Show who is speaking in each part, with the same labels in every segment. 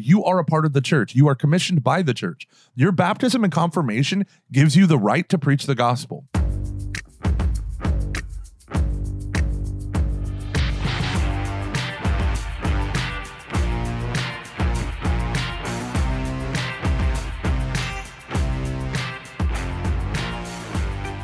Speaker 1: you are a part of the church. You are commissioned by the church. Your baptism and confirmation gives you the right to preach the gospel.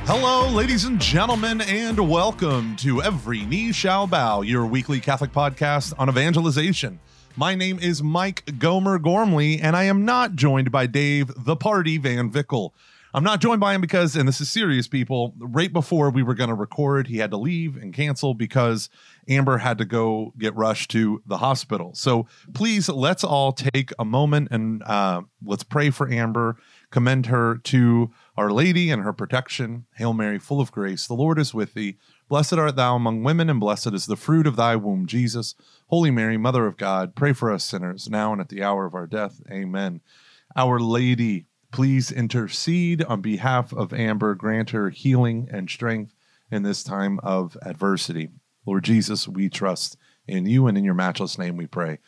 Speaker 1: Hello, ladies and gentlemen, and welcome to Every Knee Shall Bow, your weekly Catholic podcast on evangelization. My name is Mike Gomer Gormley, and I am not joined by Dave the Party Van Vickle. I'm not joined by him because, and this is serious, people, right before we were going to record, he had to leave and cancel because Amber had to go get rushed to the hospital. So please, let's all take a moment and uh, let's pray for Amber, commend her to our Lady and her protection. Hail Mary, full of grace, the Lord is with thee. Blessed art thou among women, and blessed is the fruit of thy womb, Jesus. Holy Mary, Mother of God, pray for us sinners, now and at the hour of our death. Amen. Our Lady, please intercede on behalf of Amber. Grant her healing and strength in this time of adversity. Lord Jesus, we trust in you and in your matchless name we pray.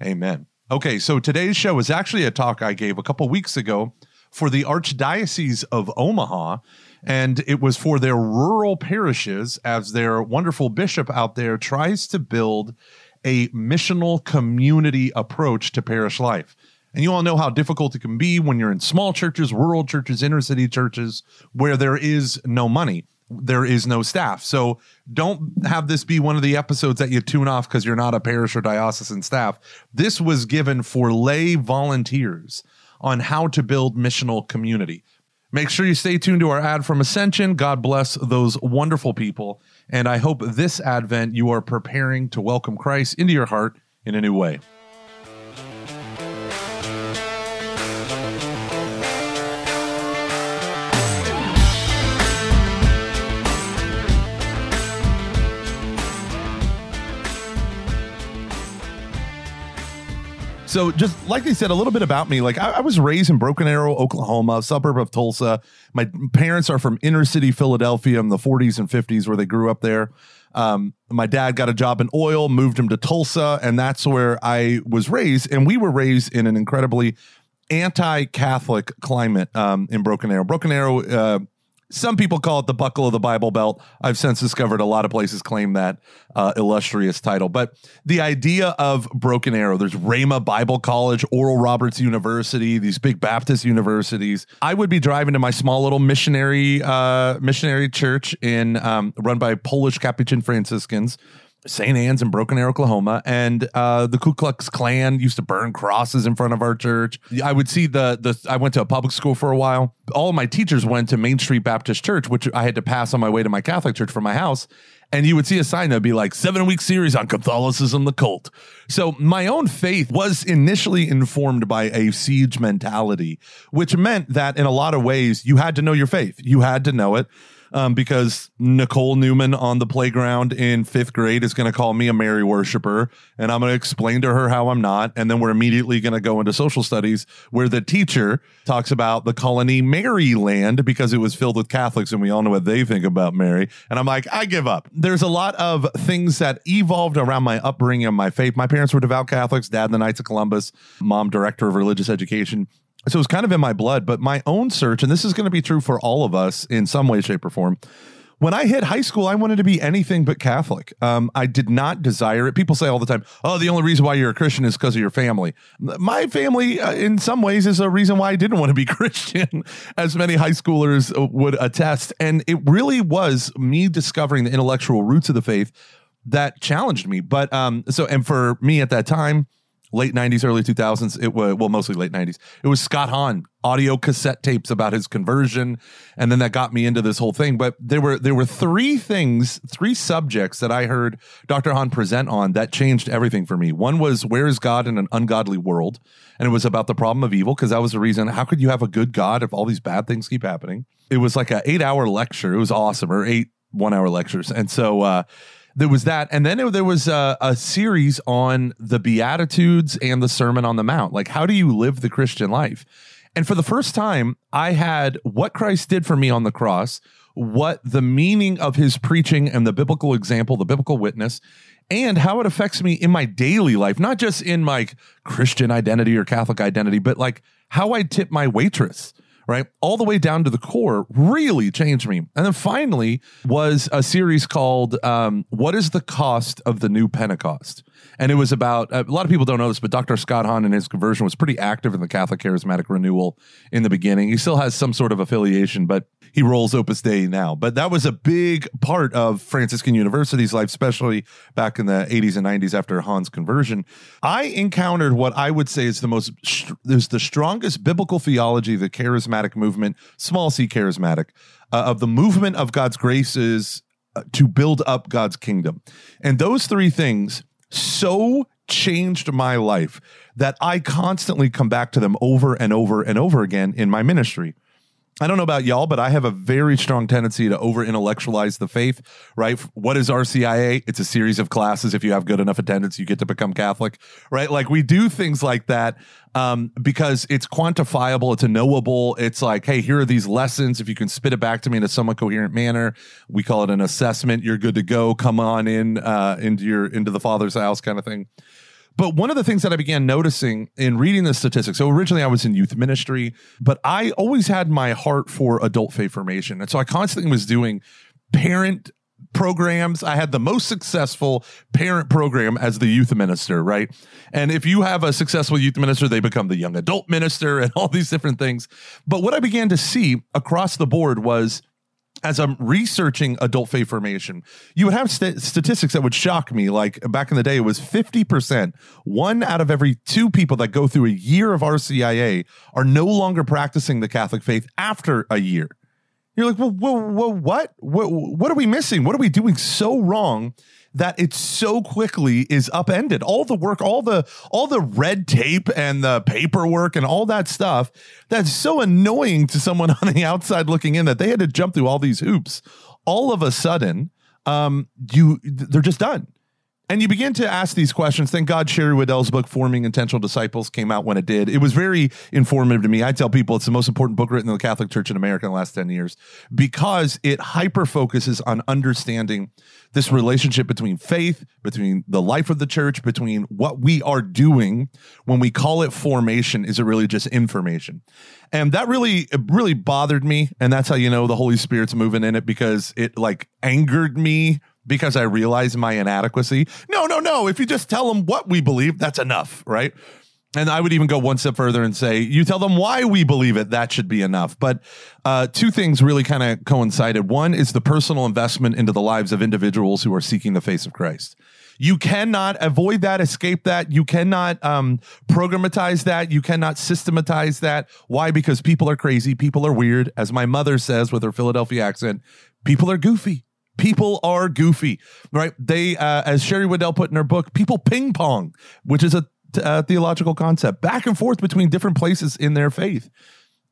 Speaker 1: Amen. Okay, so today's show is actually a talk I gave a couple weeks ago for the Archdiocese of Omaha. And it was for their rural parishes as their wonderful bishop out there tries to build a missional community approach to parish life. And you all know how difficult it can be when you're in small churches, rural churches, inner city churches, where there is no money, there is no staff. So don't have this be one of the episodes that you tune off because you're not a parish or diocesan staff. This was given for lay volunteers on how to build missional community. Make sure you stay tuned to our ad from Ascension. God bless those wonderful people. And I hope this Advent you are preparing to welcome Christ into your heart in a new way. So, just like they said, a little bit about me. Like, I, I, was raised in Broken Arrow, Oklahoma, suburb of Tulsa. My parents are from inner city Philadelphia in the 40s and 50s, where they grew up there. Um, my dad got a job in oil, moved him to Tulsa, and that's where I was raised. And we were raised in an incredibly anti-Catholic climate um, in Broken Arrow. Broken Arrow uh, some people call it the buckle of the Bible Belt. I've since discovered a lot of places claim that uh, illustrious title. But the idea of Broken Arrow, there's Rhema Bible College, Oral Roberts University, these big Baptist universities. I would be driving to my small little missionary uh, missionary church in um, run by Polish Capuchin Franciscans St. Anne's in Broken Arrow, Oklahoma, and uh, the Ku Klux Klan used to burn crosses in front of our church. I would see the the. I went to a public school for a while. All my teachers went to Main Street Baptist Church, which I had to pass on my way to my Catholic church from my house. And you would see a sign that'd be like seven week series on Catholicism, the cult. So my own faith was initially informed by a siege mentality, which meant that in a lot of ways you had to know your faith. You had to know it um, because Nicole Newman on the playground in fifth grade is going to call me a Mary worshiper, and I'm going to explain to her how I'm not. And then we're immediately going to go into social studies where the teacher talks about the colony Maryland because it was filled with Catholics, and we all know what they think about Mary. And I'm like, I give up. There's a lot of things that evolved around my upbringing and my faith. My parents were devout Catholics, dad, the Knights of Columbus, mom, director of religious education so it's kind of in my blood, but my own search, and this is going to be true for all of us in some way, shape, or form. When I hit high school, I wanted to be anything but Catholic. Um, I did not desire it. People say all the time, "Oh, the only reason why you're a Christian is because of your family." My family, uh, in some ways, is a reason why I didn't want to be Christian, as many high schoolers uh, would attest. And it really was me discovering the intellectual roots of the faith that challenged me. But um, so, and for me at that time, late 90s, early 2000s. It was, well, mostly late 90s. It was Scott Hahn audio cassette tapes about his conversion. And then that got me into this whole thing. But there were, there were three things, three subjects that I heard Dr. Hahn present on that changed everything for me. One was, where is God in an ungodly world? And it was about the problem of evil because that was the reason. How could you have a good God if all these bad things keep happening? It was like an eight hour lecture. It was awesome, or eight one hour lectures. And so, uh, there was that, and then there was a, a, series on the Beatitudes and the Sermon on the Mount. Like, how do you live the Christian life? And for the first time, I had what Christ did for me on the cross, what the meaning of his preaching and the biblical example, the biblical witness, and how it affects me in my daily life, not just in my Christian identity or Catholic identity, but like how I tip my waitress right? All the way down to the core really changed me. And then finally was a series called um, What is the Cost of the New Pentecost? And it was about a lot of people don't know this, but Dr. Scott Hahn in his conversion was pretty active in the Catholic Charismatic Renewal in the beginning. He still has some sort of affiliation, but he rolls Opus Dei now. But that was a big part of Franciscan University's life, especially back in the 80s and 90s after Hahn's conversion. I encountered what I would say is the most, there's the strongest biblical theology, the charismatic movement, small c charismatic, uh, of the movement of God's graces uh, to build up God's kingdom. And those three things so changed my life that I constantly come back to them over and over and over again in my ministry. I don't know about y'all, but I have a very strong tendency to over intellectualize the faith, right? What is RCIA? It's a series of classes. If you have good enough attendance, you get to become Catholic, right? Like we do things like that um, because it's quantifiable, it's a knowable. It's like, hey, here are these lessons. If you can spit it back to me in a somewhat coherent manner, we call it an assessment. You're good to go. Come on in uh, into your into the Father's house, kind of thing. But one of the things that I began noticing in reading the statistics, so originally I was in youth ministry, but I always had my heart for adult faith formation. And so I constantly was doing parent programs. I had the most successful parent program as the youth minister, right? And if you have a successful youth minister, they become the young adult minister and all these different things. But what I began to see across the board was as I'm researching adult faith formation, you would have st- statistics that would shock me. Like back in the day, it was 50%. One out of every two people that go through a year of RCIA are no longer practicing the Catholic faith after a year. You're like, well, well, well what? what? What are we missing? What are we doing so wrong that it so quickly is upended. All the work, all the all the red tape and the paperwork and all that stuff that's so annoying to someone on the outside looking in that they had to jump through all these hoops. All of a sudden, um, you they're just done. And you begin to ask these questions. Thank God Sherry Weddell's book, Forming Intentional Disciples, came out when it did. It was very informative to me. I tell people it's the most important book written in the Catholic Church in America in the last 10 years because it hyper focuses on understanding this relationship between faith, between the life of the church, between what we are doing when we call it formation. Is it really just information? And that really, really bothered me. And that's how you know the Holy Spirit's moving in it because it like angered me because I realize my inadequacy. No, no, no. If you just tell them what we believe, that's enough, right? And I would even go one step further and say, you tell them why we believe it, that should be enough. But uh, two things really kind of coincided. One is the personal investment into the lives of individuals who are seeking the face of Christ. You cannot avoid that, escape that. You cannot um, programatize that. You cannot systematize that. Why? Because people are crazy. People are weird. As my mother says with her Philadelphia accent, people are goofy. People are goofy, right? They, uh, as Sherry Weddell put in her book, people ping pong, which is a, a theological concept, back and forth between different places in their faith.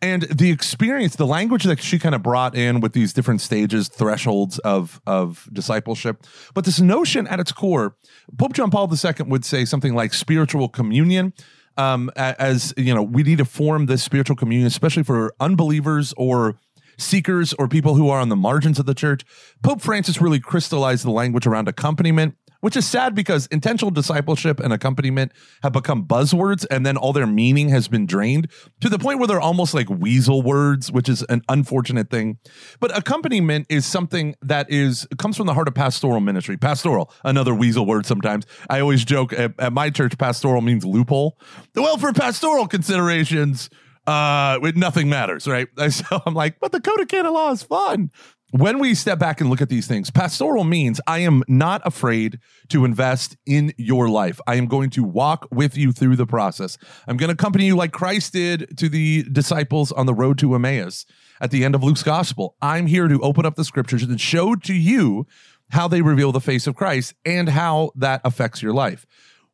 Speaker 1: And the experience, the language that she kind of brought in with these different stages, thresholds of, of discipleship. But this notion at its core, Pope John Paul II would say something like spiritual communion. Um, as you know, we need to form this spiritual communion, especially for unbelievers or seekers or people who are on the margins of the church. Pope Francis really crystallized the language around accompaniment, which is sad because intentional discipleship and accompaniment have become buzzwords and then all their meaning has been drained to the point where they're almost like weasel words, which is an unfortunate thing. But accompaniment is something that is comes from the heart of pastoral ministry. Pastoral, another weasel word sometimes. I always joke at, at my church, pastoral means loophole. Well, for pastoral considerations, uh, with nothing matters, right? So I'm like, but the code of canon law is fun. When we step back and look at these things, pastoral means I am not afraid to invest in your life. I am going to walk with you through the process. I'm going to accompany you like Christ did to the disciples on the road to Emmaus at the end of Luke's gospel. I'm here to open up the scriptures and show to you how they reveal the face of Christ and how that affects your life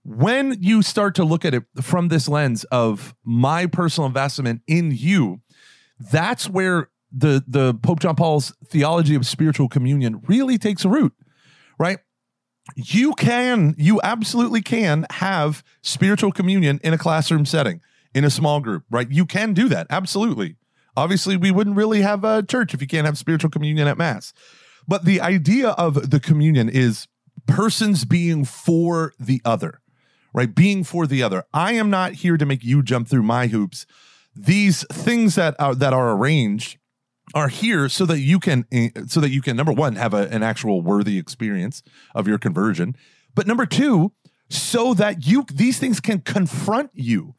Speaker 1: when you start to look at it from this lens of my personal investment in you, that's where the the Pope John Paul's theology of spiritual communion really takes root, right? You can, you absolutely can have spiritual communion in a classroom setting, in a small group, right? You can do that, absolutely. Obviously, we wouldn't really have a church if you can't have spiritual communion at mass. But the idea of the communion is persons being for the other, right? Being for the other. I am not here to make you jump through my hoops. These things that are that are arranged are here so that you can eh, so that you can number one have a, an actual worthy experience of your conversion but number two so that you these things can confront you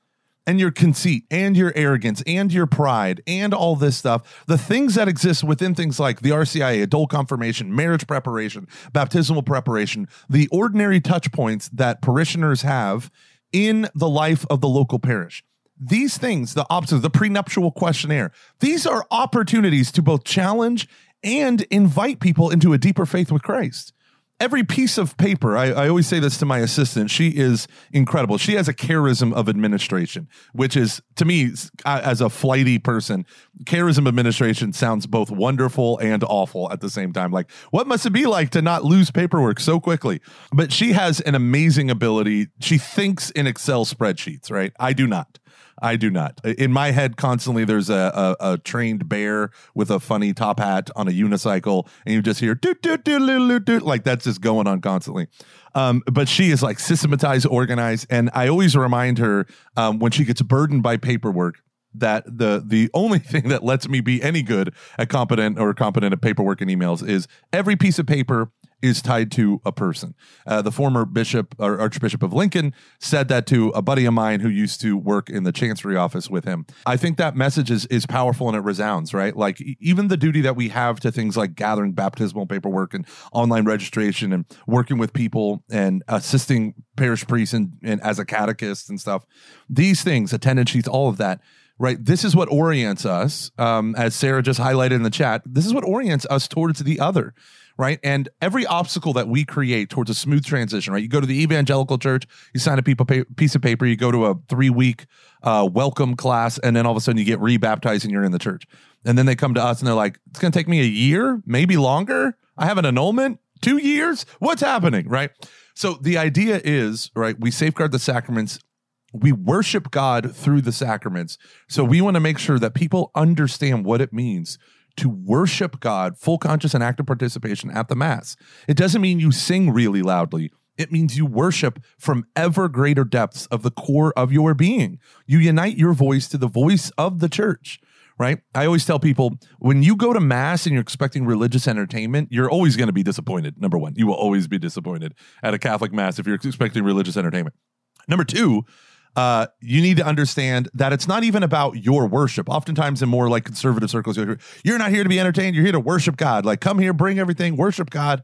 Speaker 1: and your conceit and your arrogance and your pride and all this stuff the things that exist within things like the rcia adult confirmation marriage preparation baptismal preparation the ordinary touch points that parishioners have in the life of the local parish these things, the options, the prenuptial questionnaire, these are opportunities to both challenge and invite people into a deeper faith with Christ. Every piece of paper, I, I, always say this to my assistant, she is incredible. She has a charism of administration, which is, to me, as a flighty person, charism administration sounds both wonderful and awful at the same time. Like, what must it be like to not lose paperwork so quickly? But she has an amazing ability. She thinks in Excel spreadsheets, right? I do not. I do not. In my head, constantly there's a, a, a trained bear with a funny top hat on a unicycle, and you just hear doot doot doot doot doot like that's just going on constantly. Um, but she is like systematized, organized, and I always remind her um, when she gets burdened by paperwork that the the only thing that lets me be any good at competent or competent at paperwork and emails is every piece of paper is tied to a person. Uh, the former bishop or Archbishop of Lincoln said that to a buddy of mine who used to work in the chancery office with him. I think that message is is powerful and it resounds, right? Like even the duty that we have to things like gathering baptismal paperwork and online registration and working with people and assisting parish priests and, and as a catechist and stuff. These things, attendance sheets, all of that right? This is what orients us, um, as Sarah just highlighted in the chat. This is what orients us towards the other right? And every obstacle that we create towards a smooth transition, right? You go to the evangelical church, you sign a piece of paper, you go to a three week uh, welcome class, and then all of a sudden you get rebaptized and you're in the church. And then they come to us and they're like, it's going to take me a year, maybe longer. I have an annulment, two years. What's happening, right? So the idea is, right, we safeguard the sacraments we worship God through the sacraments. So we want to make sure that people understand what it means to worship God, full conscious and active participation at the Mass. It doesn't mean you sing really loudly. It means you worship from ever greater depths of the core of your being. You unite your voice to the voice of the church, right? I always tell people when you go to Mass and you're expecting religious entertainment, you're always going to be disappointed. Number one, you will always be disappointed at a Catholic Mass if you're expecting religious entertainment. Number two, uh, you need to understand that it's not even about your worship. Oftentimes, in more like conservative circles, you're, not here to be entertained. You're here to worship God. Like, come here, bring everything, worship God.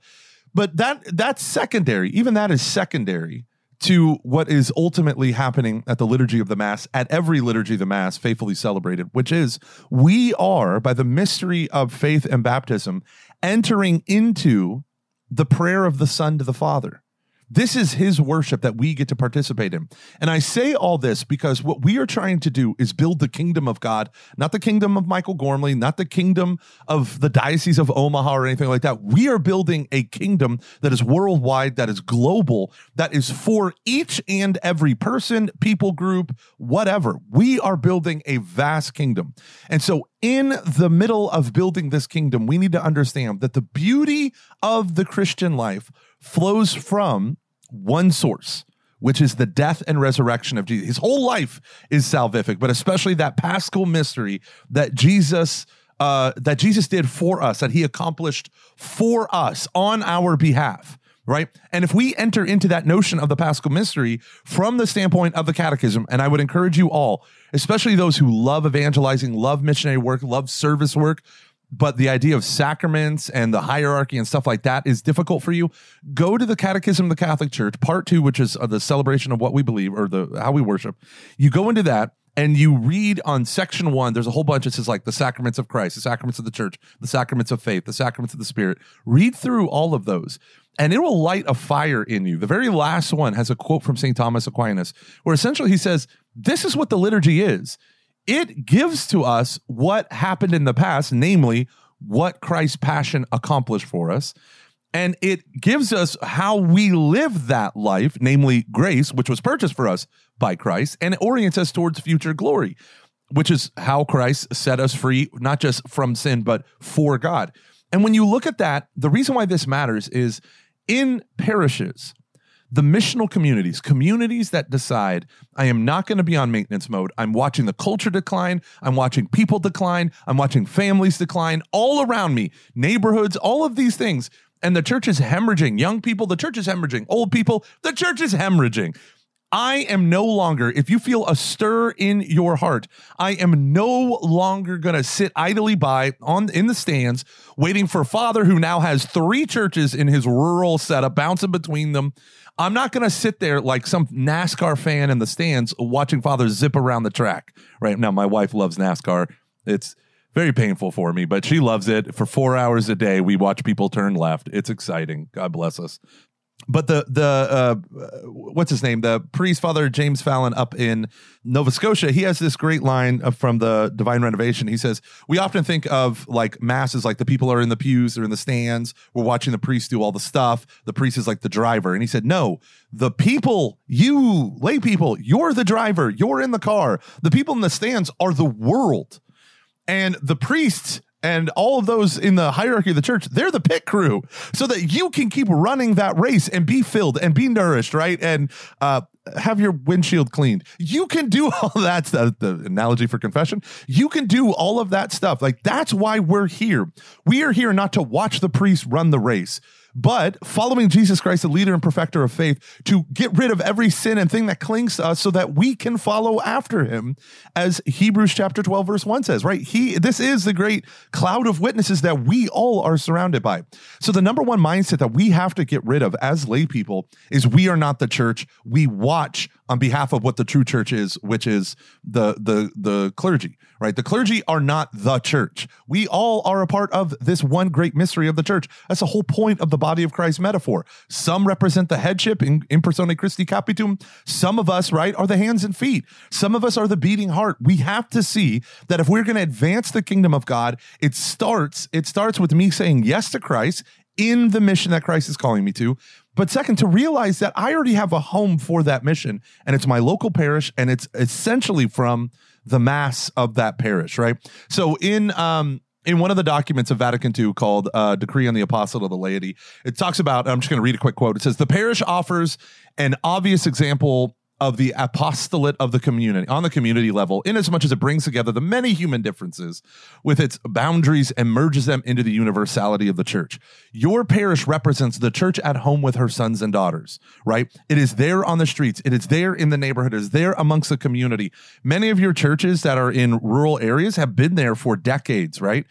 Speaker 1: But that that's secondary. Even that is secondary to what is ultimately happening at the liturgy of the Mass, at every liturgy of the Mass, faithfully celebrated, which is we are, by the mystery of faith and baptism, entering into the prayer of the Son to the Father. This is his worship that we get to participate in. And I say all this because what we are trying to do is build the kingdom of God, not the kingdom of Michael Gormley, not the kingdom of the Diocese of Omaha or anything like that. We are building a kingdom that is worldwide, that is global, that is for each and every person, people group, whatever. We are building a vast kingdom. And so in the middle of building this kingdom, we need to understand that the beauty of the Christian life flows from one source, which is the death and resurrection of Jesus. His whole life is salvific, but especially that paschal mystery that Jesus uh, that Jesus did for us, that he accomplished for us on our behalf right? And if we enter into that notion of the Paschal mystery from the standpoint of the catechism, and I would encourage you all, especially those who love evangelizing, love missionary work, love service work, but the idea of sacraments and the hierarchy and stuff like that is difficult for you, go to the Catechism of the Catholic Church, part two, which is uh, the celebration of what we believe or the how we worship. You go into that and you read on section one, there's a whole bunch. It says like the sacraments of Christ, the sacraments of the church, the sacraments of faith, the sacraments of the Spirit. Read through all of those and it will light a fire in you. The very last one has a quote from St. Thomas Aquinas where essentially he says, This is what the liturgy is it gives to us what happened in the past, namely what Christ's passion accomplished for us. And it gives us how we live that life, namely grace, which was purchased for us by Christ, and it orients us towards future glory, which is how Christ set us free, not just from sin, but for God. And when you look at that, the reason why this matters is in parishes, the missional communities, communities that decide I am not going to be on maintenance mode. I'm watching the culture decline. I'm watching people decline. I'm watching families decline all around me, neighborhoods, all of these things. And the church is hemorrhaging. Young people, the church is hemorrhaging. Old people, the church is hemorrhaging. I am no longer, if you feel a stir in your heart, I am no longer going to sit idly by on in the stands waiting for Father who now has three churches in his rural setup, bouncing between them. I'm not going to sit there like some NASCAR fan in the stands watching Father zip around the track. Right now, my wife loves NASCAR. It's very painful for me, but she loves it. For four hours a day, we watch people turn left. It's exciting. God bless us but the the uh, what's his name? The priest father james Mallon up in nova scotia he has this great line from the divine renovation. He says we often think of like masses like the people are in the pews they're in the stands we're watching the priest do all the stuff the priest is like the driver. And he said no the people you lay people you're the driver you're in the car. The people in the stands are the world. And the priests and all of those in the hierarchy of the church, they're the pit crew so that you can keep running that race and be filled and be nourished, right? And uh, have your windshield cleaned. You can do all that stuff. The analogy for confession, you can do all of that stuff. Like that's why we're here. We are here not to watch the priest run the race but following Jesus Christ, the leader and perfecter of faith, to get rid of every sin and thing that clings to us so that we can follow after him, as Hebrews chapter 12, verse 1 says, right? He this is the great cloud of witnesses that we all are surrounded by. So the number one mindset that we have to get rid of as lay people is we are not the church. We watch on behalf of what the true church is, which is the the the clergy, right? The clergy are not the church. We all are a part of this one great mystery of the church. That's the whole point of the body of Christ metaphor. Some represent the headship in, in persona Christi capitis. Some of us, right, are the hands and feet. Some of us are the beating heart. We have to see that if we're going to advance the kingdom of God, it starts it starts with me saying yes to Christ in the mission that Christ is calling me to. But second, to realize that I already have a home for that mission, and it's my local parish, and it's essentially from the mass of that parish, right? So in um in one of the documents of Vatican II called uh, Decree on the Apostle of the Laity, it talks about, I'm just going to read a quick quote. It says, The parish offers an obvious example of the apostolate of the community on the community level, in as much as it brings together the many human differences with its boundaries and merges them into the universality of the church. Your parish represents the church at home with her sons and daughters, right? It is there on the streets, it is there in the neighborhood, it is there amongst the community. Many of your churches that are in rural areas have been there for decades, right?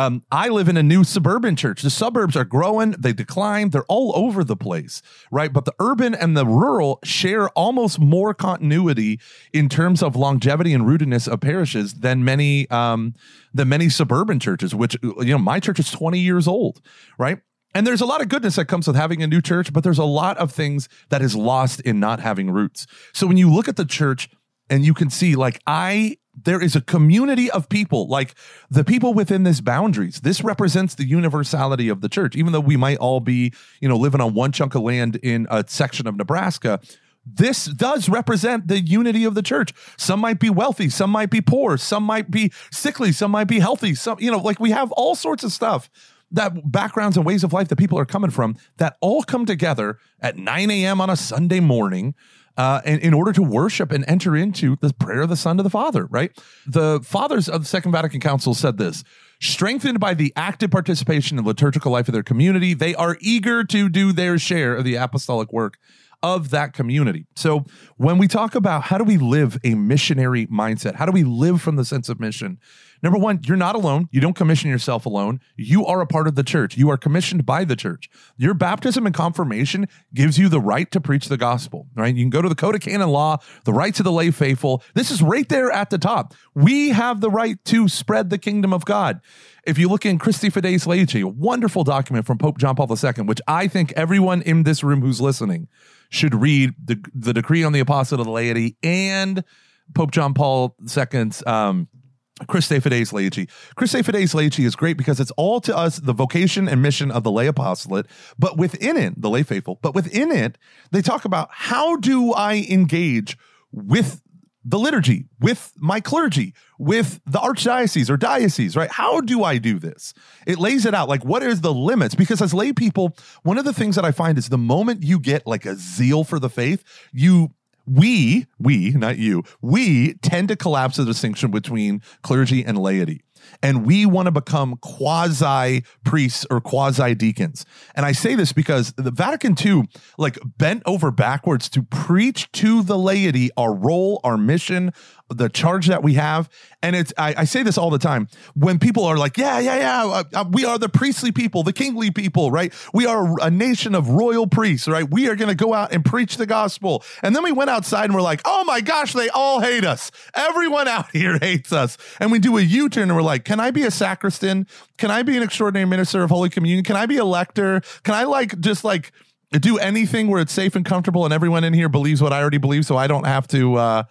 Speaker 1: Um, I live in a new suburban church. The suburbs are growing, they decline, they're all over the place, right? But the urban and the rural share almost more continuity in terms of longevity and rootedness of parishes than many um, than many suburban churches. Which you know, my church is twenty years old, right? And there's a lot of goodness that comes with having a new church, but there's a lot of things that is lost in not having roots. So when you look at the church and you can see, like, I there is a community of people like the people within this boundaries. This represents the universality of the church. Even though we might all be you know living on one chunk of land in a section of nebraska this does represent the unity of the church. Some might be wealthy some might be poor some might be sickly some might be healthy some you know like we have all sorts of stuff that backgrounds and ways of life that people are coming from that all come together at 9 a.m on a sunday morning uh, and in order to worship and enter into the prayer of the Son to the Father, right? The fathers of the Second Vatican Council said this strengthened by the active participation in liturgical life of their community, they are eager to do their share of the apostolic work of that community. So when we talk about how do we live a missionary mindset, how do we live from the sense of mission? Number one, you're not alone. You don't commission yourself alone. You are a part of the church. You are commissioned by the church. Your baptism and confirmation gives you the right to preach the gospel, right? You can go to the Code of Canon Law, the rights of the lay faithful. This is right there at the top. We have the right to spread the kingdom of God. If you look in Christifideles Laici, a wonderful document from Pope John Paul II, which I think everyone in this room who's listening should read the, the decree on the apostle of the laity and Pope John Paul II's um, Christifideles Laici. Christifideles Laici is great because it's all to us the vocation and mission of the lay apostolate, but within it, the lay faithful, but within it, they talk about how do I engage with the liturgy, with my clergy, with the archdiocese or diocese, right? How do I do this? It lays it out. Like, what is the limits? Because as lay people, one of the things that I find is the moment you get like a zeal for the faith, you we, we, not you, we tend to collapse the distinction between clergy and laity and we want to become quasi priests or quasi deacons. And I say this because the Vatican II like bent over backwards to preach to the laity our role, our mission, the charge that we have. And it's, I, I, say this all the time when people are like, yeah, yeah, yeah, uh, uh, we are the priestly people, the kingly people, right? We are a nation of royal priests, right? We are going to go out and preach the gospel. And then we went outside and we're like, oh my gosh, they all hate us. Everyone out here hates us. And we do a U turn and we're like, can I be a sacristan? Can I be an extraordinary minister of Holy Communion? Can I be a lector? Can I like just like, do anything where it's safe and comfortable and everyone in here believes what I already believe so I don't have to uh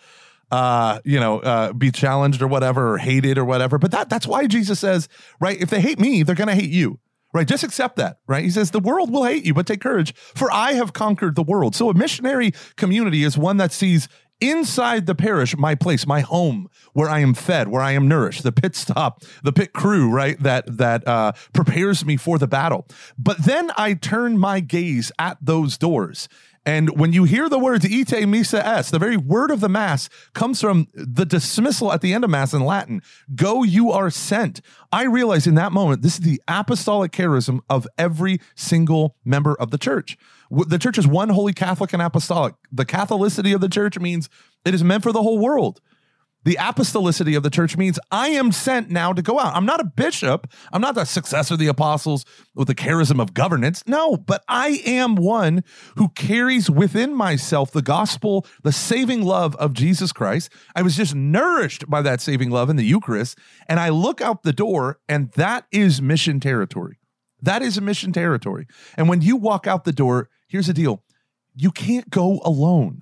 Speaker 1: uh, you know, uh, be challenged or whatever, or hated or whatever. But that that's why Jesus says, right? If they hate me, they're gonna hate you. Right, just accept that, right? He says, The world will hate you, but take courage, for I have conquered the world. So, a missionary community is one that sees inside the parish my place my home where i am fed where i am nourished the pit stop the pit crew right that that uh, prepares me for the battle. But then i turn my gaze at those doors and when you hear the words ite missa est, the very word of the Mass comes from the dismissal at the end of Mass in Latin go, you are sent. I realize in that moment, this is the apostolic charism of every single member of the church. The church is one holy Catholic and apostolic. The Catholicity of the church means it is meant for the whole world. The apostolicity of the church means I am sent now to go out. I'm not a bishop. I'm not the successor of the apostles with the charism of governance. No, but I am one who carries within myself the gospel, the saving love of Jesus Christ. I was just nourished by that saving love in the Eucharist. And I look out the door, and that is mission territory. That is a mission territory. And when you walk out the door, here's the deal you can't go alone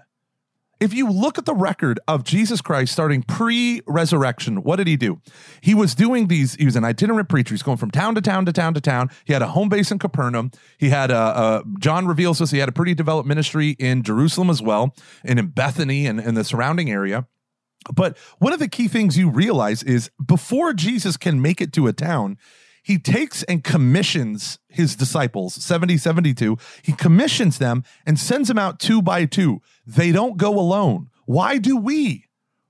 Speaker 1: if you look at the record of Jesus Christ starting pre resurrection, what did he do? He was doing these, he was an itinerant preacher. He's going from town to town to town to town. He had a home base in Capernaum. He had a, a John reveals us, he had a pretty developed ministry in Jerusalem as well, and in Bethany and, and the surrounding area. But one of the key things you realize is before Jesus can make it to a town, he takes and commissions his disciples, 70, 72. He commissions them and sends them out two by two. They don't go alone. Why do we?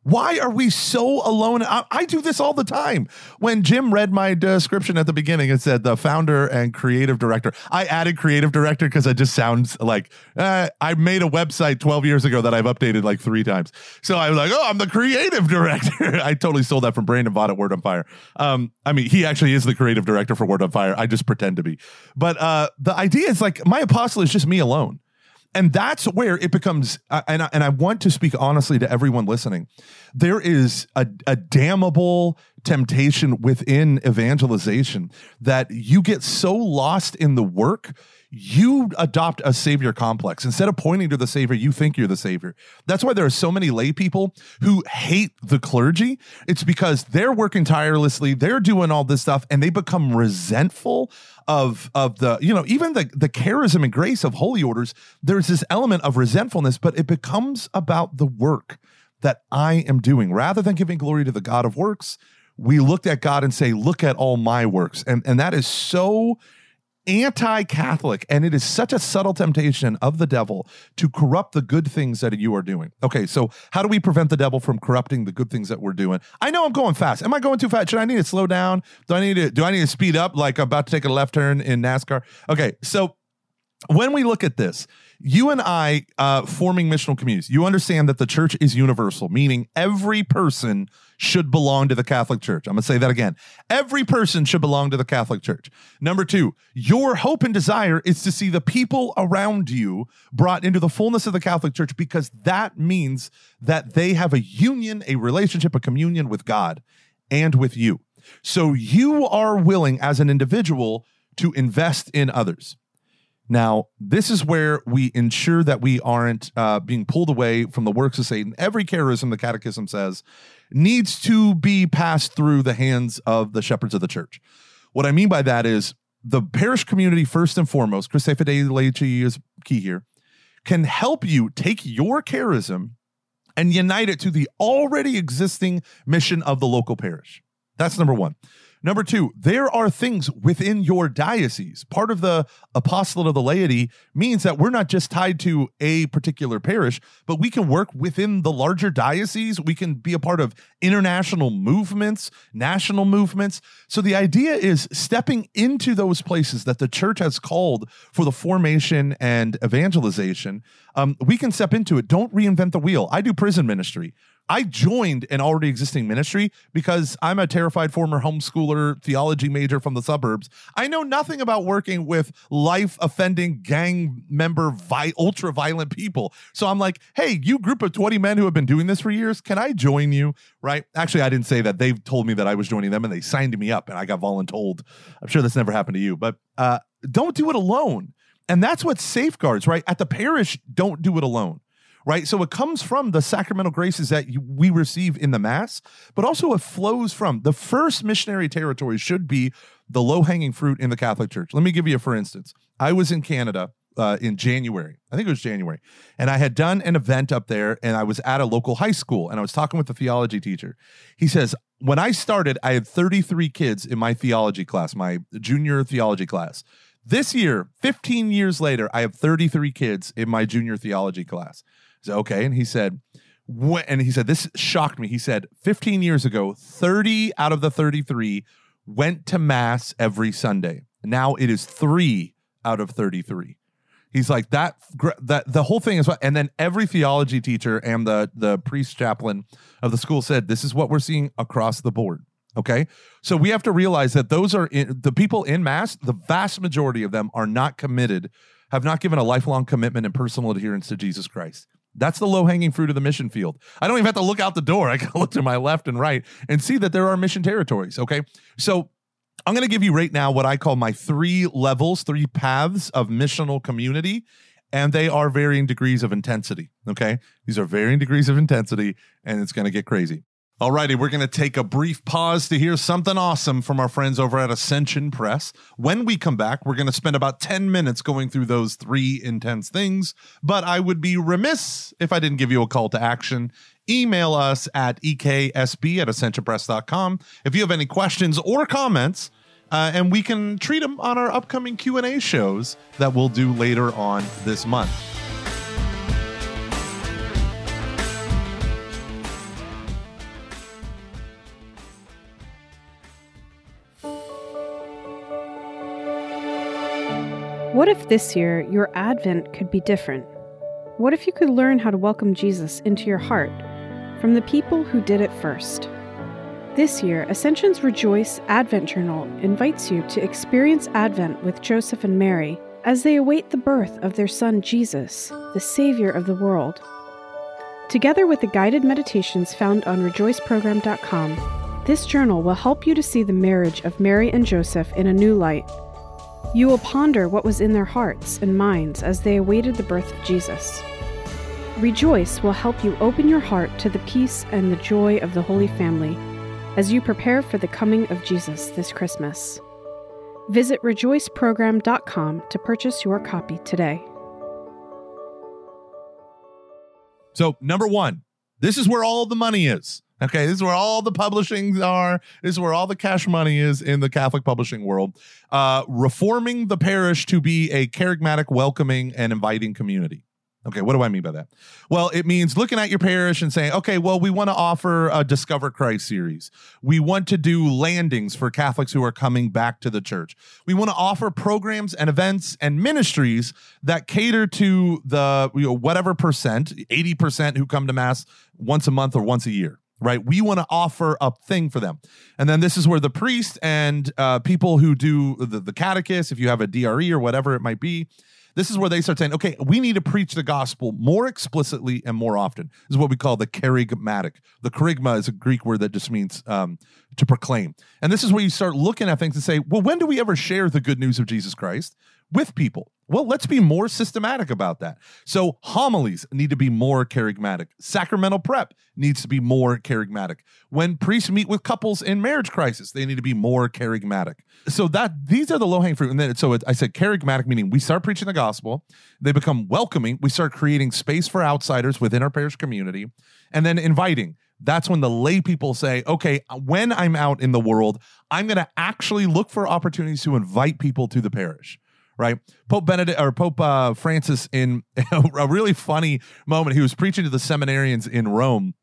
Speaker 1: Why are we so alone? I, I, do this all the time. When Jim read my description at the beginning, it said the founder and creative director. I added creative director because it just sounds like uh, I made a website 12 years ago that I've updated like three times. So I was like, oh, I'm the creative director. I totally stole that from Brandon Vogt at Word on Fire. Um, I mean, he actually is the creative director for Word on Fire. I just pretend to be. But uh, the idea is like my apostle is just me alone and that's where it becomes uh, and, I, and i want to speak honestly to everyone listening there is a, a damnable temptation within evangelization that you get so lost in the work you adopt a savior complex. Instead of pointing to the savior, you think you're the savior. That's why there are so many lay people who hate the clergy. It's because they're working tirelessly, they're doing all this stuff, and they become resentful of of the you know even the the charism and grace of holy orders. There's this element of resentfulness, but it becomes about the work that I am doing rather than giving glory to the God of works. We looked at God and say, "Look at all my works," and and that is so anti Catholic, and it is such a subtle temptation of the devil to corrupt the good things that you are doing. Okay, so how do we prevent the devil from corrupting the good things that we're doing? I know I'm going fast. Am I going too fast? Should I need to slow down? Do I need to do I need to speed up like I'm about to take a left turn in NASCAR? Okay, so when we look at this, you and I uh, forming missional communities, you understand that the church is universal, meaning every person should belong to the Catholic Church. I'm going to say that again. Every person should belong to the Catholic Church. Number two, your hope and desire is to see the people around you brought into the fullness of the Catholic Church because that means that they have a union, a relationship, a communion with God and with you. So you are willing as an individual to invest in others. Now, this is where we ensure that we aren't uh, being pulled away from the works of Satan. Every charism, the Catechism says, needs to be passed through the hands of the shepherds of the church. What I mean by that is the parish community, first and foremost, Christifideles Laici is key here, can help you take your charism and unite it to the already existing mission of the local parish. That's number one. Number two, there are things within your diocese. Part of the apostolate of the laity means that we're not just tied to a particular parish, but we can work within the larger diocese. We can be a part of international movements, national movements. So the idea is stepping into those places that the church has called for the formation and evangelization. Um, we can step into it. Don't reinvent the wheel. I do prison ministry. I joined an already existing ministry because I'm a terrified former homeschooler theology major from the suburbs. I know nothing about working with life offending gang member vi- ultra violent people. So I'm like, "Hey, you group of 20 men who have been doing this for years, can I join you?" Right? Actually, I didn't say that. They've told me that I was joining them and they signed me up and I got voluntold. I'm sure this never happened to you, but uh, don't do it alone. And that's what safeguards, right? At the parish, don't do it alone right? So it comes from the sacramental graces that you, we receive in the Mass, but also it flows from the first missionary territory should be the low hanging fruit in the Catholic Church. Let me give you for instance. I was in Canada uh, in January. I think it was January. And I had done an event up there and I was at a local high school and I was talking with the theology teacher. He says, When I started, I had 33 kids in my theology class, my junior theology class. This year, 15 years later, I have 33 kids in my junior theology class said, okay. And he said, and he said, this shocked me. He said, 15 years ago, 30 out of the 33 went to mass every Sunday. Now it is three out of 33. He's like that. That the whole thing is what, and then every theology teacher and the the priest chaplain of the school said, "This is what we're seeing across the board." Okay, so we have to realize that those are in, the people in mass. The vast majority of them are not committed, have not given a lifelong commitment and personal adherence to Jesus Christ. That's the low hanging fruit of the mission field. I don't even have to look out the door. I can look to my left and right and see that there are mission territories. Okay. So I'm going to give you right now what I call my three levels, three paths of missional community. And they are varying degrees of intensity. Okay. These are varying degrees of intensity, and it's going to get crazy. Alrighty, we're going to take a brief pause to hear something awesome from our friends over at Ascension Press. When we come back, we're going to spend about 10 minutes going through those three intense things, but I would be remiss if I didn't give you a call to action. Email us at eksb at ascensionpress.com if you have any questions or comments, uh, and we can treat them on our upcoming Q&A shows that we'll do later on this month.
Speaker 2: What if this year your Advent could be different? What if you could learn how to welcome Jesus into your heart from the people who did it first? This year, Ascension's Rejoice Advent Journal invites you to experience Advent with Joseph and Mary as they await the birth of their son Jesus, the Savior of the world. Together with the guided meditations found on rejoiceprogram.com, this journal will help you to see the marriage of Mary and Joseph in a new light you will ponder what was in their hearts and minds as they awaited the birth of Jesus. Rejoice will help you open your heart to the peace and the joy of the Holy Family as you prepare for the coming of Jesus this Christmas. Visit rejoiceprogram.com to purchase your copy today.
Speaker 1: So, number one, this is where all the money is. Okay, this is where all the publishings are. This is where all the cash money is in the Catholic publishing world. Uh, reforming the parish to be a kerygmatic, welcoming, and inviting community. Okay, what do I mean by that? Well, it means looking at your parish and saying, okay, well, we want to offer a Discover Christ series. We want to do landings for Catholics who are coming back to the church. We want to offer programs and events and ministries that cater to the you know, whatever percent, 80% who come to Mass once a month or once a year right? We want to offer a thing for them. And then this is where the priest and uh, people who do the, the catechist, if you have a DRE or whatever it might be, this is where they start saying, okay, we need to preach the gospel more explicitly and more often. This is what we call the kerygmatic. The kerygma is a Greek word that just means um, to proclaim. And this is where you start looking at things and say, well, when do we ever share the good news of Jesus Christ with people? Well, let's be more systematic about that. So, homilies need to be more kerygmatic. Sacramental prep needs to be more kerygmatic. When priests meet with couples in marriage crisis, they need to be more kerygmatic. So that these are the low hanging fruit. And then so it, I said kerygmatic meaning we start preaching the gospel, they become welcoming, we start creating space for outsiders within our parish community, and then inviting that's when the lay people say, okay, when I'm out in the world, I'm going to actually look for opportunities to invite people to the parish right? Pope Benedict or Pope uh, Francis, in a really funny moment, he was preaching to the seminarians in Rome.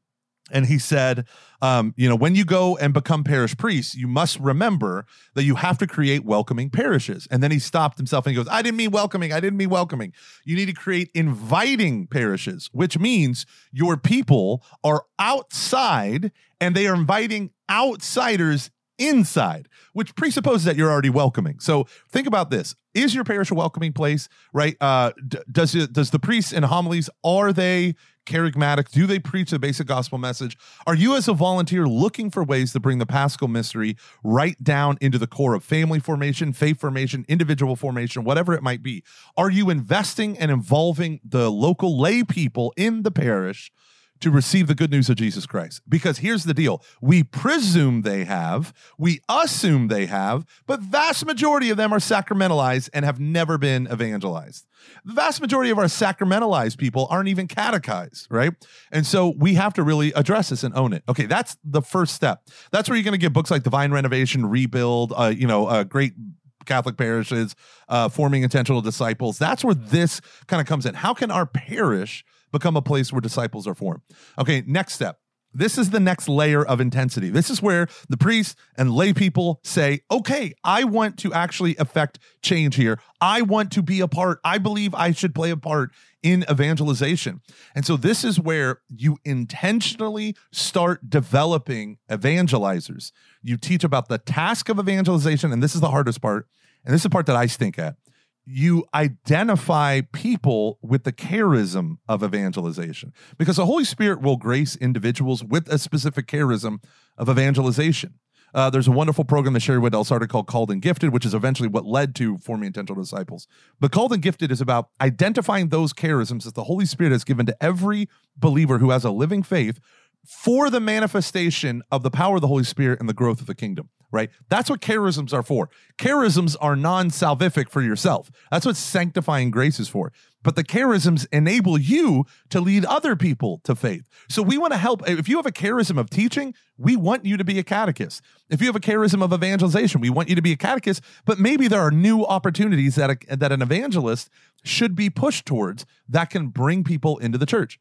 Speaker 1: And he said, um, you know, when you go and become parish priests, you must remember that you have to create welcoming parishes. And then he stopped himself and he goes, I didn't mean welcoming. I didn't mean welcoming. You need to create inviting parishes, which means your people are outside and they are inviting outsiders inside, which presupposes that you're already welcoming. So think about this: is your parish a welcoming place? Right? Uh, d- does it? Does the priests and homilies are they charismatic? Do they preach the basic gospel message? Are you, as a volunteer, looking for ways to bring the Paschal mystery right down into the core of family formation, faith formation, individual formation, whatever it might be? Are you investing and involving the local lay people in the parish? To receive the good news of Jesus Christ. Because here's the deal we presume they have, we assume they have, but vast majority of them are sacramentalized and have never been evangelized. The vast majority of our sacramentalized people aren't even catechized, right? And so we have to really address this and own it. Okay, that's the first step. That's where you're going to get books like Divine Renovation, Rebuild, uh, you know, uh, great Catholic parishes, uh, forming intentional disciples. That's where this kind of comes in. How can our parish become a place where disciples are formed. Okay, next step. This is the next layer of intensity. This is where the priests and lay people say, okay, I want to actually affect change here. I want to be a part. I believe I should play a part in evangelization. And so this is where you intentionally start developing evangelizers. You teach about the task of evangelization, and this is the hardest part. And this is the part that I stink at you identify people with the charism of evangelization because the Holy Spirit will grace individuals with a specific charism of evangelization. Uh, there's a wonderful program that Sherry Weddell started called Called and Gifted, which is eventually what led to forming intentional disciples. But Called and Gifted is about identifying those charisms that the Holy Spirit has given to every believer who has a living faith for the manifestation of the power of the Holy Spirit and the growth of the kingdom, right? That's what charisms are for. Charisms are non salvific for yourself. That's what sanctifying grace is for. But the charisms enable you to lead other people to faith. So we want to help. If you have a charism of teaching, we want you to be a catechist. If you have a charism of evangelization, we want you to be a catechist. But maybe there are new opportunities that, a, that an evangelist should be pushed towards that can bring people into the church.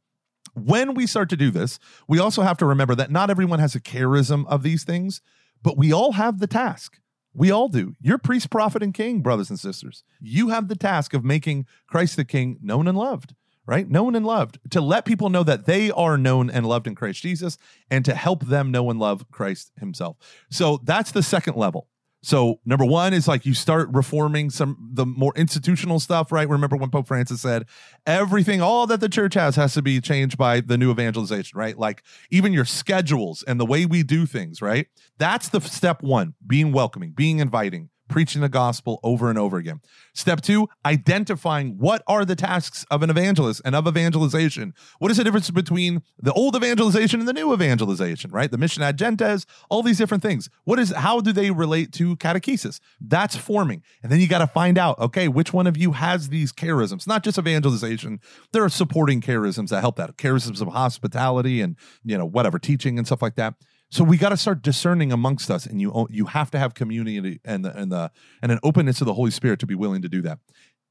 Speaker 1: When we start to do this, we also have to remember that not everyone has a charism of these things, but we all have the task. We all do. You're priest, prophet, and king, brothers and sisters. You have the task of making Christ the King known and loved, right? Known and loved, to let people know that they are known and loved in Christ Jesus and to help them know and love Christ himself. So that's the second level. So number one is like you start reforming some the more institutional stuff, right? Remember when Pope Francis said everything, all that the church has, has to be changed by the new evangelization, right? Like even your schedules and the way we do things, right? That's the step one: being welcoming, being inviting, preaching the gospel over and over again. Step two, identifying what are the tasks of an evangelist and of evangelization. What is the difference between the old evangelization and the new evangelization, right? The mission ad gentes, all these different things. What is, how do they relate to catechesis? That's forming. And then you got to find out, okay, which one of you has these charisms, not just evangelization. There are supporting charisms that help that, charisms of hospitality and, you know, whatever, teaching and stuff like that. So we got to start discerning amongst us, and you you have to have community and the, and the and an openness to the Holy Spirit to be willing to do that.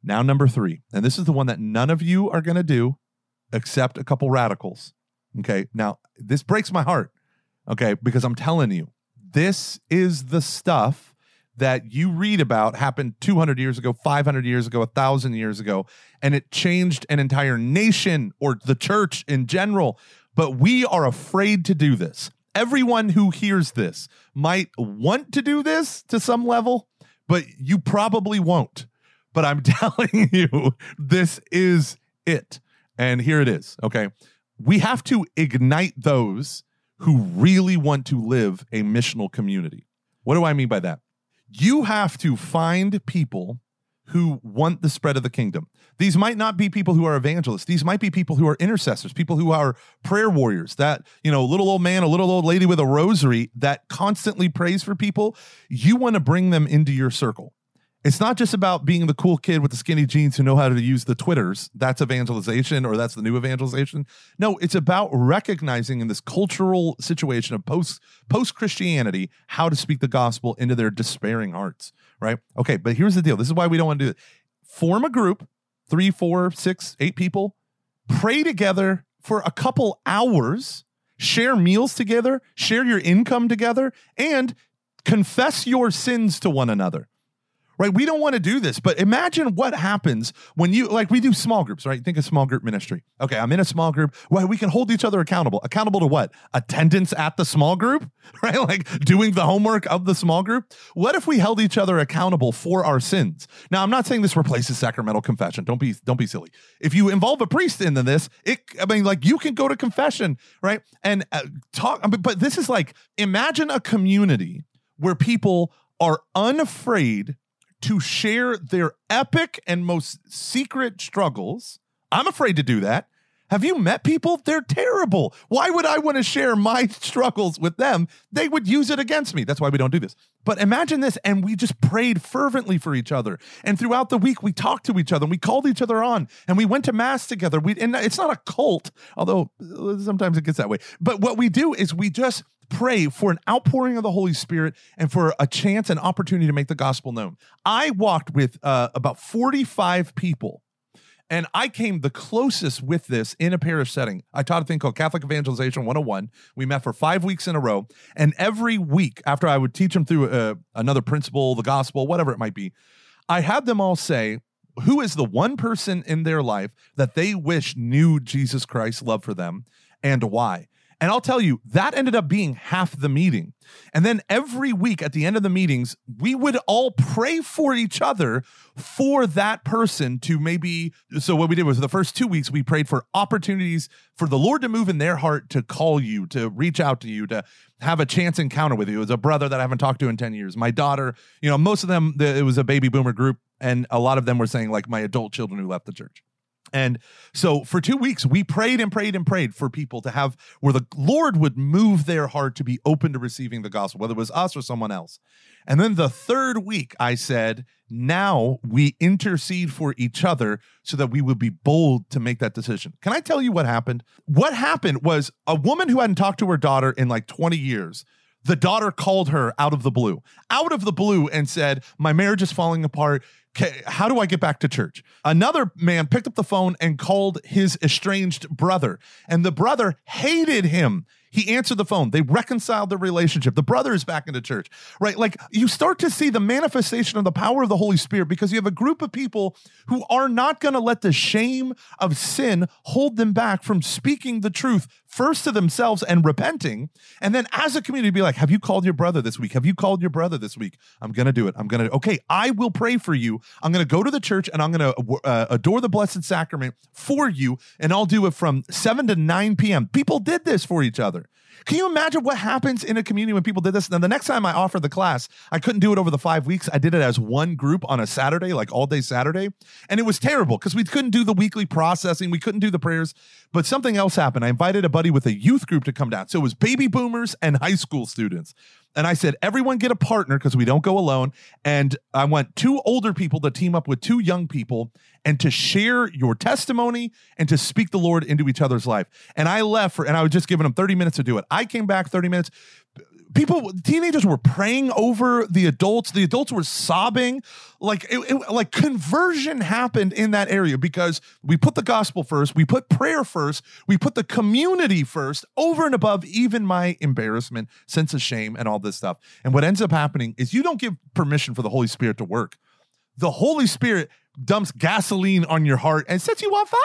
Speaker 1: Now, number three, and this is the one that none of you are going to do, except a couple radicals. Okay, now this breaks my heart. Okay, because I'm telling you, this is the stuff that you read about happened 200 years ago, 500 years ago, a 1,000 years ago, and it changed an entire nation or the church in general. But we are afraid to do this everyone who hears this might want to do this to some level, but you probably won't. But I'm telling you, this is it. And here it is. Okay. We have to ignite those who really want to live a missional community. What do I mean by that? You have to find people who want the spread of the kingdom. These might not be people who are evangelists. These might be people who are intercessors, people who are prayer warriors. That, you know, little old man, a little old lady with a rosary that constantly prays for people. You want to bring them into your circle. It's not just about being the cool kid with the skinny jeans who know how to use the Twitters. That's evangelization or that's the new evangelization. No, it's about recognizing in this cultural situation of post post Christianity how to speak the gospel into their despairing hearts, right? Okay, but here's the deal. This is why we don't want to do it. Form a group, three, four, six, eight people, pray together for a couple hours, share meals together, share your income together, and confess your sins to one another right? We don't want to do this, but imagine what happens when you like we do small groups, right? Think of small group ministry. Okay, I'm in a small group. Well, we can hold each other accountable. Accountable to what? Attendance at the small group, right? Like doing the homework of the small group. What if we held each other accountable for our sins? Now, I'm not saying this replaces sacramental confession. Don't be don't be silly. If you involve a priest in this, it I mean like you can go to confession, right? And uh, talk but this is like imagine a community where people are unafraid to share their epic and most secret struggles. I'm afraid to do that. Have you met people? They're terrible. Why would I want to share my struggles with them? They would use it against me. That's why we don't do this. But imagine this, and we just prayed fervently for each other. And throughout the week, we talked to each other and we called each other on and we went to mass together. We and it's not a cult, although sometimes it gets that way. But what we do is we just pray for an outpouring of the Holy Spirit and for a chance and opportunity to make the gospel known. I walked with uh, about 45 people. And I came the closest with this in a parish setting. I taught a thing called Catholic Evangelization 101. We met for five weeks in a row. And every week, after I would teach them through uh, another principle, the gospel, whatever it might be, I had them all say, who is the one person in their life that they wish knew Jesus Christ's love for them and why? And I'll tell you, that ended up being half the meeting. And then every week at the end of the meetings, we would all pray for each other for that person to maybe. So, what we did was the first two weeks, we prayed for opportunities for the Lord to move in their heart to call you, to reach out to you, to have a chance encounter with you. It was a brother that I haven't talked to in 10 years. My daughter, you know, most of them, it was a baby boomer group. And a lot of them were saying, like, my adult children who left the church. And so for two weeks, we prayed and prayed and prayed for people to have where the Lord would move their heart to be open to receiving the gospel, whether it was us or someone else. And then the third week, I said, now we intercede for each other so that we would be bold to make that decision. Can I tell you what happened? What happened was a woman who hadn't talked to her daughter in like 20 years the daughter called her out of the blue, out of the blue, and said, My marriage is falling apart how do I get back to church? Another man picked up the phone and called his estranged brother, and the brother hated him. He answered the phone. They reconciled the relationship. The brother is back into church, right? Like you start to see the manifestation of the power of the Holy Spirit because you have a group of people who are not going to let the shame of sin hold them back from speaking the truth first to themselves and repenting. And then as a community, be like, Have you called your brother this week? Have you called your brother this week? I'm going to do it. I'm going to, okay, I will pray for you. I'm going to go to the church and I'm going to uh, adore the Blessed Sacrament for you. And I'll do it from 7 to 9 p.m. People did this for each other. Can you imagine what happens in a community when people did this? Now, the next time I offered the class, I couldn't do it over the five weeks. I did it as one group on a Saturday, like all day Saturday. And it was terrible because we couldn't do the weekly processing. We couldn't do the prayers. But something else happened. I invited a buddy with a youth group to come down. So it was baby boomers and high school students. And I said, everyone get a partner because we don't go alone. And I want two older people to team up with two young people and to share your testimony and to speak the Lord into each other's life. And I left for, and I was just giving them 30 minutes to do it. I came back 30 minutes people teenagers were praying over the adults. The adults were sobbing. Like it, it, like conversion happened in that area because we put the gospel first we put prayer first we put the community first over and above even my embarrassment sense of shame and all this stuff. And what ends up happening is you don't give permission for the holy spirit to work the holy spirit dumps gasoline on your heart and sets you on fire.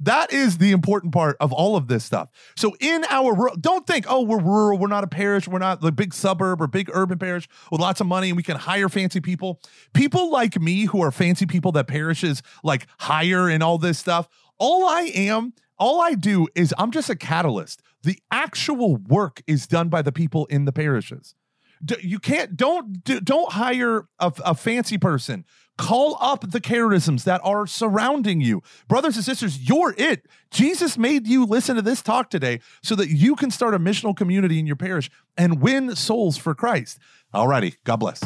Speaker 1: That is the important part of all of this stuff. So in our don't think, oh, we're rural, we're not a parish, we're not the big suburb or big urban parish with lots of money and we can hire fancy people. People like me who are fancy people that parishes like hire and all this stuff. All I am, all I do is I'm just a catalyst. The actual work is done by the people in the parishes. You can't don't don't hire a, a fancy person. Call up the charisms that are surrounding you. Brothers and sisters, you're it. Jesus made you listen to this talk today so that you can start a missional community in your parish and win souls for Christ. Alrighty, God bless.